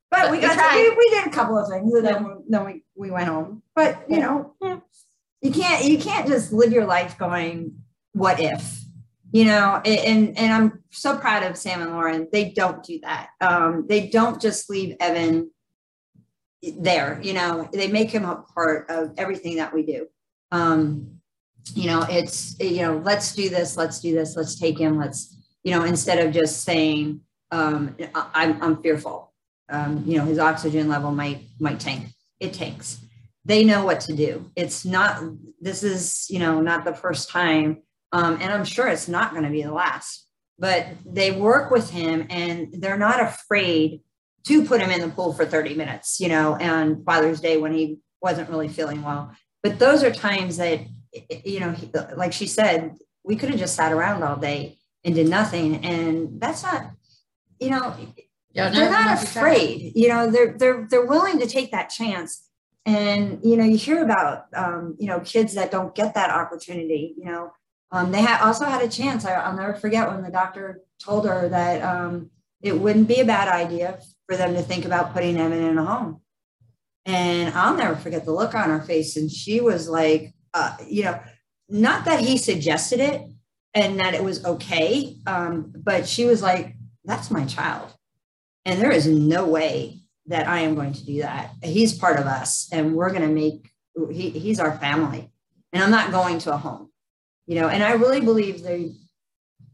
But we We got to, we, we did a couple of things, and then we, then we we went home. But you know, Yeah. you can't you can't just live your life going, what if? You know, and and I'm so proud of Sam and Lauren. They don't do that. Um, they don't just leave Evan there. You know, they make him a part of everything that we do. Um, you know, it's you know, let's do this, let's do this, let's take him, let's you know, instead of just saying, um, I'm I'm fearful. Um, you know, his oxygen level might might tank. It tanks. They know what to do. It's not. This is you know not the first time um, and I'm sure it's not going to be the last. But they work with him and they're not afraid to put him in the pool for 30 minutes, you know, and Father's Day when he wasn't really feeling well. But those are times that, you know, like she said, we could have just sat around all day and did nothing. And that's not, you know, Yeah, they're no, not no, afraid. You know they're they're they're willing to take that chance. And you know you hear about um, you know kids that don't get that opportunity you know. Um, they had also had a chance. I, i'll never forget when the doctor told her that um, it wouldn't be a bad idea for them to think about putting evan in a home. And i'll never forget the look on her face. And she was like uh, you know not that he suggested it and that it was okay um, but she was like that's my child and there is no way that I am going to do that. He's part of us and we're going to make, he, he's our family. And I'm not going to a home, you know, and I really believe they,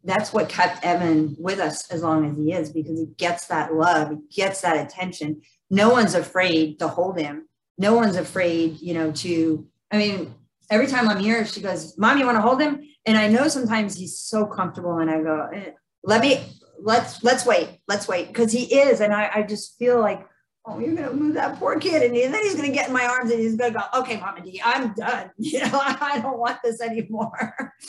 that's what kept Evan with us as long as he is because he gets that love, he gets that attention. No one's afraid to hold him. No one's afraid, you know, to, I mean, every time I'm here, she goes, Mom, you want to hold him? And I know sometimes he's so comfortable and I go, eh, let me, let's let's wait let's wait. Because he is and I, I just feel like oh you're gonna move that poor kid and, he- and then he's gonna get in my arms and he's gonna go okay mama d i'm done. You know i don't want this anymore.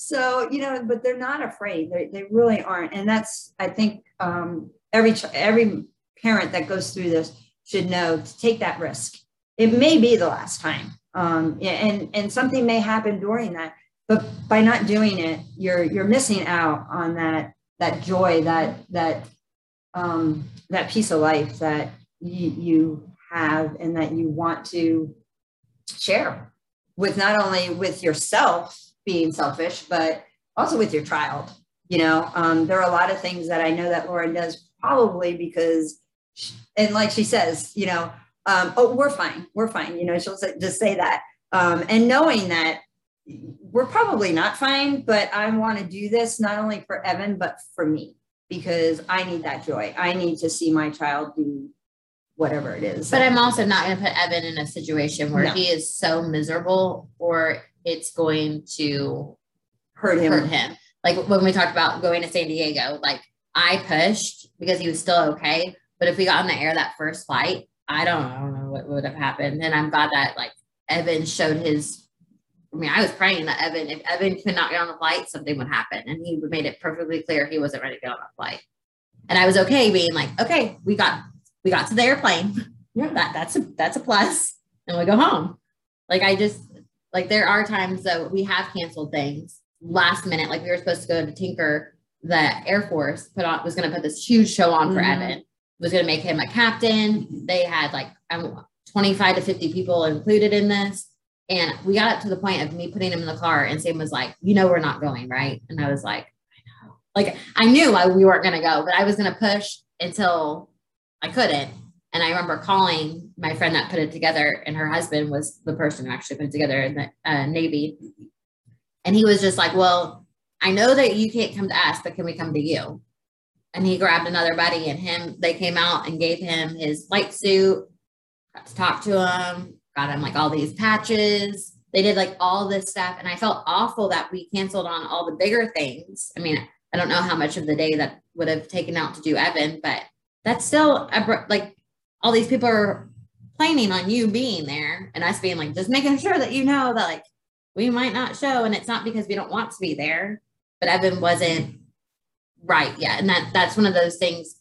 So you know but they're not afraid. They, they really aren't. And that's i think um, every every parent that goes through this should know to take that risk. It may be the last time um, and and something may happen during that but by not doing it you're you're missing out on that that joy, that that um, that piece of life that you, you have and that you want to share with not only with yourself being selfish, but also with your child. You know, um, there are a lot of things that I know that Lauren does probably because, she, and like she says, you know, um, oh, we're fine, we're fine. You know, she'll say, just say that, um, and knowing that we're probably not fine, but I want to do this not only for Evan, but for me, because I need that joy. I need to see my child do whatever it is. But I'm also not going to put Evan in a situation where No. he is so miserable or it's going to hurt him. hurt him. Like when we talked about going to San Diego, like I pushed because he was still okay. But if we got in the air that first flight, I don't, I don't know what would have happened. And I'm glad that like Evan showed his. I mean, I was praying that Evan, if Evan could not get on the flight, something would happen, and he made it perfectly clear he wasn't ready to get on that flight. And I was okay being like, okay, we got we got to the airplane. Yeah. That that's a that's a plus. And we go home. Like I just like there are times that we have canceled things last minute. Like we were supposed to go to Tinker, the Air Force put on was gonna put this huge show on for Mhm. Evan. Was gonna make him a captain. They had like um, 25 to 50 people included in this. And we got up to the point of me putting him in the car, and Sam was like, "You know, we're not going, right?" And I was like, "I know." Like I knew I, we weren't going to go, but I was going to push until I couldn't. And I remember calling my friend that put it together, and her husband was the person who actually put it together in the uh, Navy. And he was just like, "Well, I know that you can't come to us, but can we come to you?" And he grabbed another buddy, and him they came out and gave him his flight suit, got to talk to him, got him like all these patches. They did like all this stuff. And I felt awful that we canceled on all the bigger things. I mean, I don't know how much of the day that would have taken out to do Evan, but that's still a, like all these people are planning on you being there and us being like, just making sure that you know that like we might not show. And it's not because we don't want to be there, but Evan wasn't right Yeah. And that that's one of those things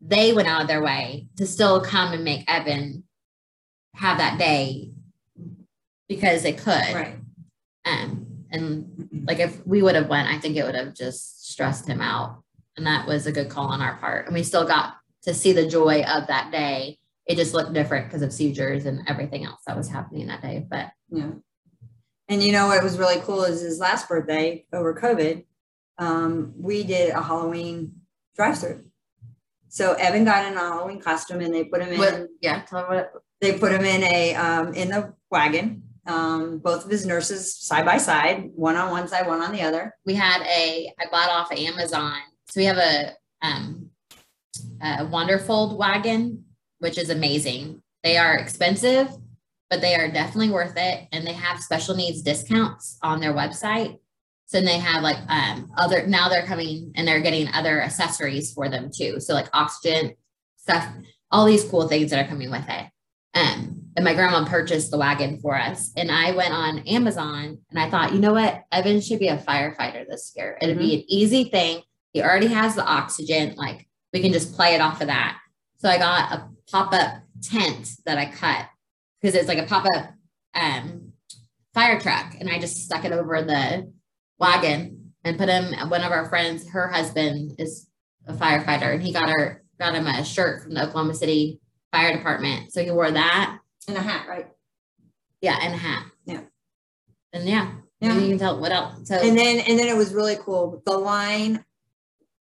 they went out of their way to still come and make Evan have that day because they could. Right. Um, and like if we would have went, I think it would have just stressed him out. And that was a good call on our part. And we still got to see the joy of that day. It just looked different because of seizures and everything else that was happening that day. But Yeah. And you know what was really cool is his last birthday over COVID, um, we did a Halloween drive-through. So Evan got in a Halloween costume and they put him in what, yeah, tell me what they put him in a um, in the wagon. Um, both of his nurses side by side, one on one side, one on the other. we had a I bought off of Amazon. So we have a um a Wonderfold wagon, which is amazing. They are expensive, but they are definitely worth it. And they have special needs discounts on their website. So then they have like um other now they're coming and they're getting other accessories for them too. So like oxygen stuff, all these cool things that are coming with it. Um, and my grandma purchased the wagon for us. And I went on Amazon and I thought, you know what? Evan should be a firefighter this year. It'd be an easy thing. He already has the oxygen. Like we can just play it off of that. So I got a pop-up tent that I cut because it's like a pop-up um, fire truck. And I just stuck it over the wagon and put him one of our friends, her husband is a firefighter and he got her got him a shirt from the Oklahoma City Fire Department. So he wore that. And a hat, right? Yeah, and a hat. Yeah. And yeah, Yeah. you can tell what else. So And then and then it was really cool. The line,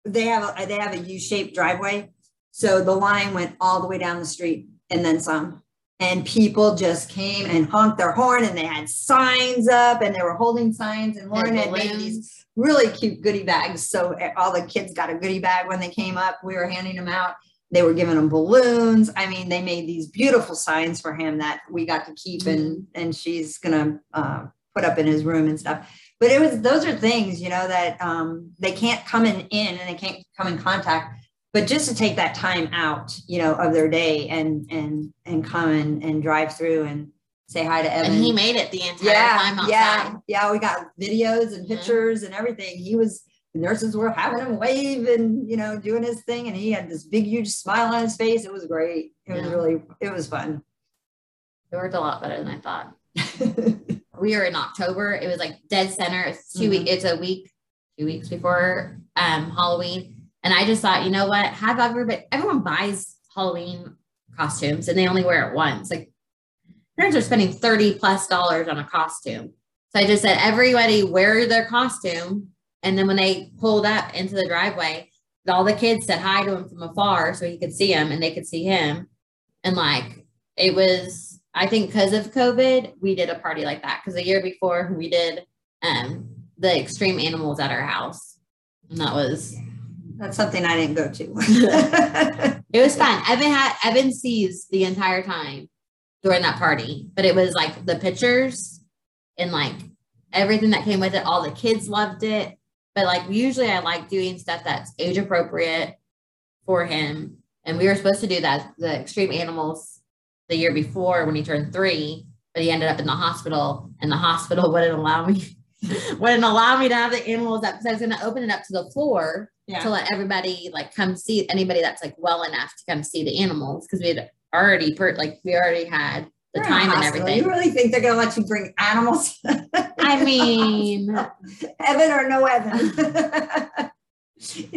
they have a they have a U-shaped driveway. So the line went all the way down the street and then some. And people just came and honked their horn and they had signs up and they were holding signs and Lauren had made these really cute goodie bags. So eh, all the kids got a goodie bag when they came up. We were handing them out. They were giving them balloons. I mean, they made these beautiful signs for him that we got to keep and and she's gonna uh, put up in his room and stuff. But it was those are things you know that um, they can't come in in and they can't come in contact. But just to take that time out, you know, of their day and and and come and, and drive through and say hi to Evan and he made it the entire yeah, time outside. yeah, yeah. We got videos and Mhm. pictures and everything. He was the nurses were having him wave and you know doing his thing, and he had this big huge smile on his face. It was great. It was really it was fun. It worked a lot better than I thought. We were in October. It was like dead center. It's 2 Mhm. week. It's a week, two weeks before um, Halloween. And I just thought, you know what? Have everybody. Everyone buys Halloween costumes, and they only wear it once. Like parents are spending thirty plus dollars on a costume. So I just said, everybody wear their costume. And then when they pulled up into the driveway, all the kids said hi to him from afar so he could see him and they could see him. And like it was, I think because of COVID, we did a party like that. Because the year before we did um the extreme animals at our house. And that was That's something I didn't go to. it was fun. Evan had Evan sees the entire time during that party, but it was like the pictures and like everything that came with it. All the kids loved it, but like usually I like doing stuff that's age appropriate for him. And we were supposed to do that the extreme animals the year before when he turned three, but he ended up in the hospital, and the hospital wouldn't allow me wouldn't allow me to have the animals up because I was going to open it up to the floor Yeah. to let everybody like come see anybody that's like well enough to come see the animals because we had already per like we already had the You're time and everything. You really think they're gonna let you bring animals? I mean, Evan or no Evan.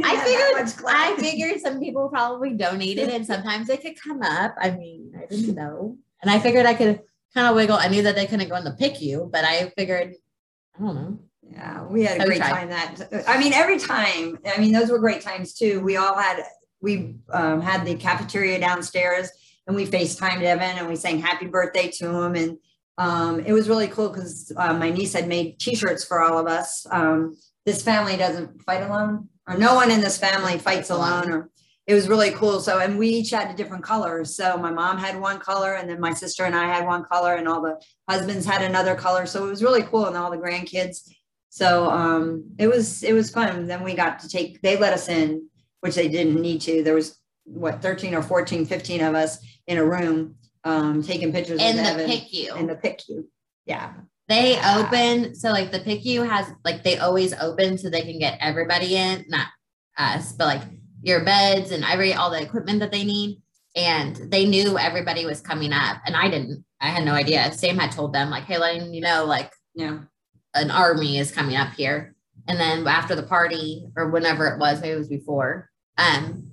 I figured I figured some people probably donated and sometimes they could come up. I mean, I didn't know. And I figured I could kind of wiggle. I knew that they couldn't go in the PICU, but I figured, I don't know. Yeah, we had a great time that I mean every time. I mean those were great times too. We all had we um, had the cafeteria downstairs and we FaceTimed Evan and we sang happy birthday to him and um, it was really cool because uh, my niece had made t-shirts for all of us. Um, this family doesn't fight alone or no one in this family fights alone or it was really cool. So, and we each had a different colors. So my mom had one color and then my sister and I had one color and all the husbands had another color. So it was really cool. And all the grandkids. So um, it was, it was fun. Then we got to take, they let us in, which they didn't need to. There was what, 13 or 14, 15 of us in a room um, taking pictures In the Evan PICU. in the PICU. Yeah. They Yeah. open so like the PICU has like they always open so they can get everybody in, not us, but like your beds and every all the equipment that they need. And they knew everybody was coming up, and I didn't. I had no idea. Sam had told them like, "Hey, letting you know, like Yeah. an army is coming up here." And then after the party or whenever it was, maybe it was before, um,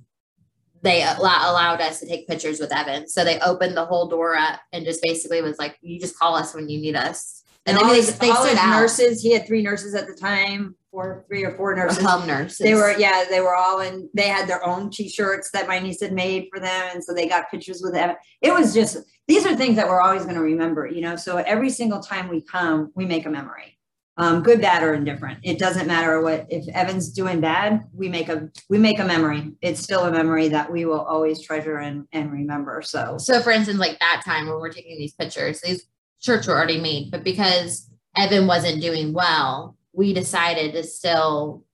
they allow, allowed us to take pictures with Evan. So they opened the whole door up and just basically was like, "You just call us when you need us." And, then all they, his, they all his nurses, he had three nurses at the time, four, three or four nurses. home nurses. They were, yeah, they were all in, they had their own t-shirts that my niece had made for them. And so they got pictures with them. It was just, these are things that we're always going to remember, you know? So every single time we come, we make a memory. Um, good, bad, or indifferent. It doesn't matter what, if Evan's doing bad, we make a, we make a memory. It's still a memory that we will always treasure and, and remember. So, So, for instance, like that time when we're taking these pictures, these shirts were already made, but because Evan wasn't doing well, we decided to still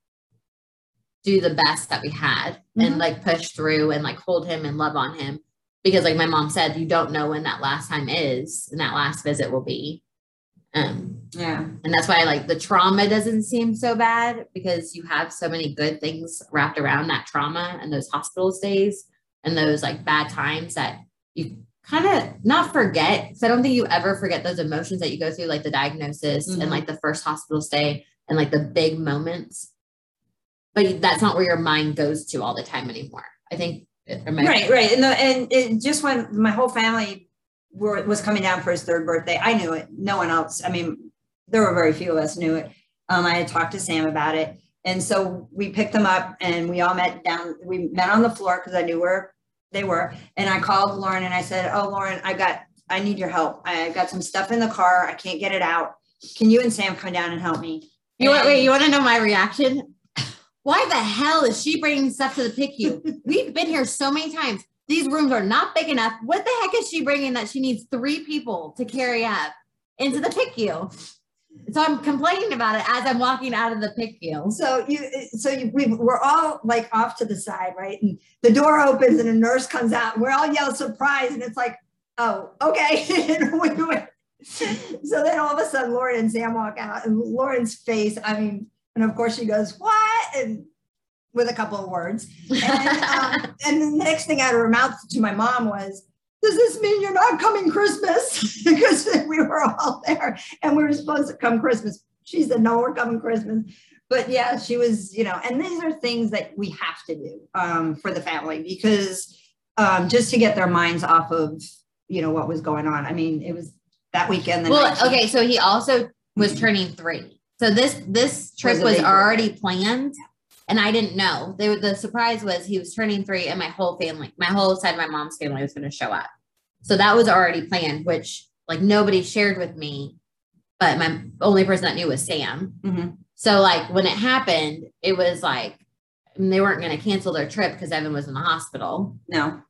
do the best that we had and Mhm. like push through and like hold him and love on him. Because, like my mom said, you don't know when that last time is and that last visit will be. Um, yeah. and that's why like the trauma doesn't seem so bad because you have so many good things wrapped around that trauma and those hospital stays and those like bad times that you kind of not forget. So I don't think you ever forget those emotions that you go through, like the diagnosis Mhm. and like the first hospital stay and like the big moments. But that's not where your mind goes to all the time anymore. I think. I- Right, right. And the, and it just when my whole family were, was coming down for his third birthday, I knew it. No one else. I mean, there were very few of us knew it. Um, I had talked to Sam about it. And so we picked them up and we all met down, we met on the floor because I knew where they were. And I called Lauren and I said, Oh, Lauren, I got, I need your help. I've got some stuff in the car. I can't get it out. Can you and Sam come down and help me? You want, wait, you want to know my reaction? Why the hell is she bringing stuff to the PICU? We've been here so many times. These rooms are not big enough. What the heck is she bringing that she needs three people to carry up into the PICU? So I'm complaining about it as I'm walking out of the PICU. So you, so you, we, we're all like off to the side, right? And the door opens and a nurse comes out. And we're all yell surprise, and it's like, oh, okay. So then all of a sudden, Lauren and Sam walk out, and Lauren's face. I mean, and of course she goes, "What?" and with a couple of words. And, um, and the next thing out of her mouth to my mom was, does this mean you're not coming Christmas? because we were all there and we were supposed to come Christmas. She said, no, we're coming Christmas. But yeah, she was, you know, and these are things that we have to do um, for the family because um, just to get their minds off of, you know, what was going on. I mean, it was that weekend. the Well, 19th. okay, so he also was turning three. So this this trip Was was already planned, and I didn't know. They, the surprise was he was turning three, and my whole family, my whole side of my mom's family, was going to show up. So that was already planned, which like nobody shared with me, but my only person that knew was Sam. Mhm. So like when it happened, it was like they weren't going to cancel their trip because Evan was in the hospital. No,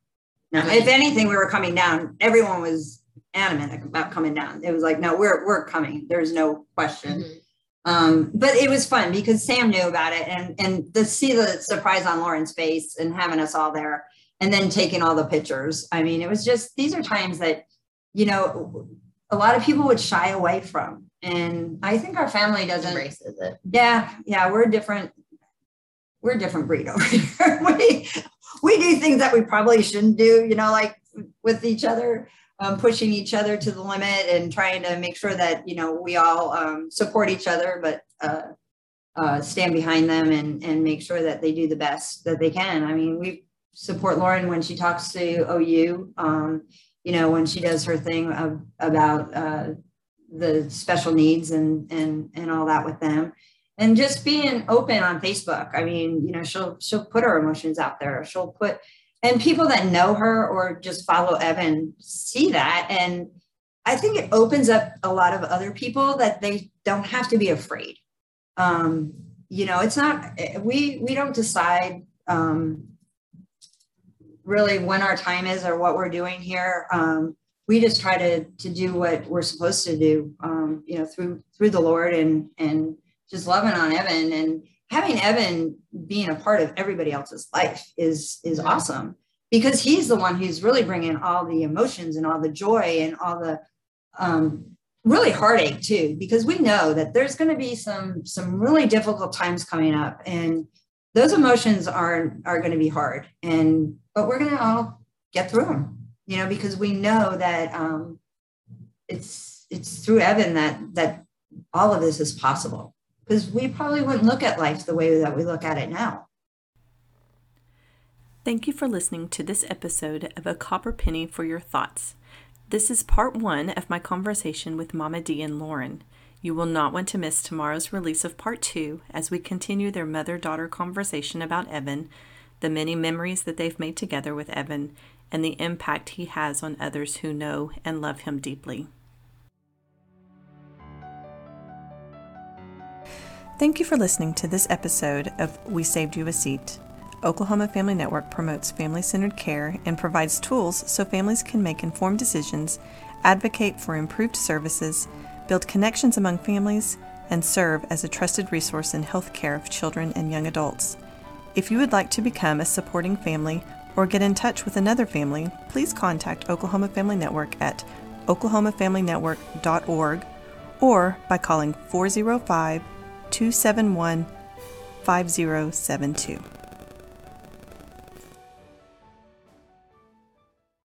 no. If anything, we were coming down. Everyone was adamant about coming down. It was like, no, we're we're coming. There's no question. Mhm. Um, but it was fun because Sam knew about it, and and to see the surprise on Lauren's face and having us all there, and then taking all the pictures. I mean, it was just these are times that you know a lot of people would shy away from. And I think our family doesn't Embraces it. yeah, yeah, we're different. We're a different breed over here. we, we do things that we probably shouldn't do, you know, like with each other, um, pushing each other to the limit and trying to make sure that, you know, we all um, support each other, but uh, uh, stand behind them and, and make sure that they do the best that they can. I mean, we support Lauren when she talks to OU, um, you know, when she does her thing of, about uh, the special needs and, and, and all that with them and just being open on Facebook. I mean, you know, she'll she'll put her emotions out there. She'll put and people that know her or just follow Evan see that and I think it opens up a lot of other people that they don't have to be afraid. Um, you know, it's not we we don't decide um, really when our time is or what we're doing here. Um, we just try to to do what we're supposed to do, um, you know, through through the Lord and and just loving on Evan and having Evan being a part of everybody else's life is is awesome because he's the one who's really bringing all the emotions and all the joy and all the um, really heartache too because we know that there's going to be some some really difficult times coming up and those emotions are are going to be hard and but we're going to all get through them you know because we know that um, it's it's through evan that that all of this is possible because we probably wouldn't look at life the way that we look at it now. Thank you for listening to this episode of A Copper Penny for Your Thoughts. This is part one of my conversation with Mama D and Lauren. You will not want to miss tomorrow's release of part two as we continue their mother daughter conversation about Evan, the many memories that they've made together with Evan, and the impact he has on others who know and love him deeply. Thank you for listening to this episode of We Saved You a Seat. Oklahoma Family Network promotes family centered care and provides tools so families can make informed decisions, advocate for improved services, build connections among families, and serve as a trusted resource in health care of children and young adults. If you would like to become a supporting family or get in touch with another family, please contact Oklahoma Family Network at oklahomafamilynetwork.org or by calling 405 271 5072.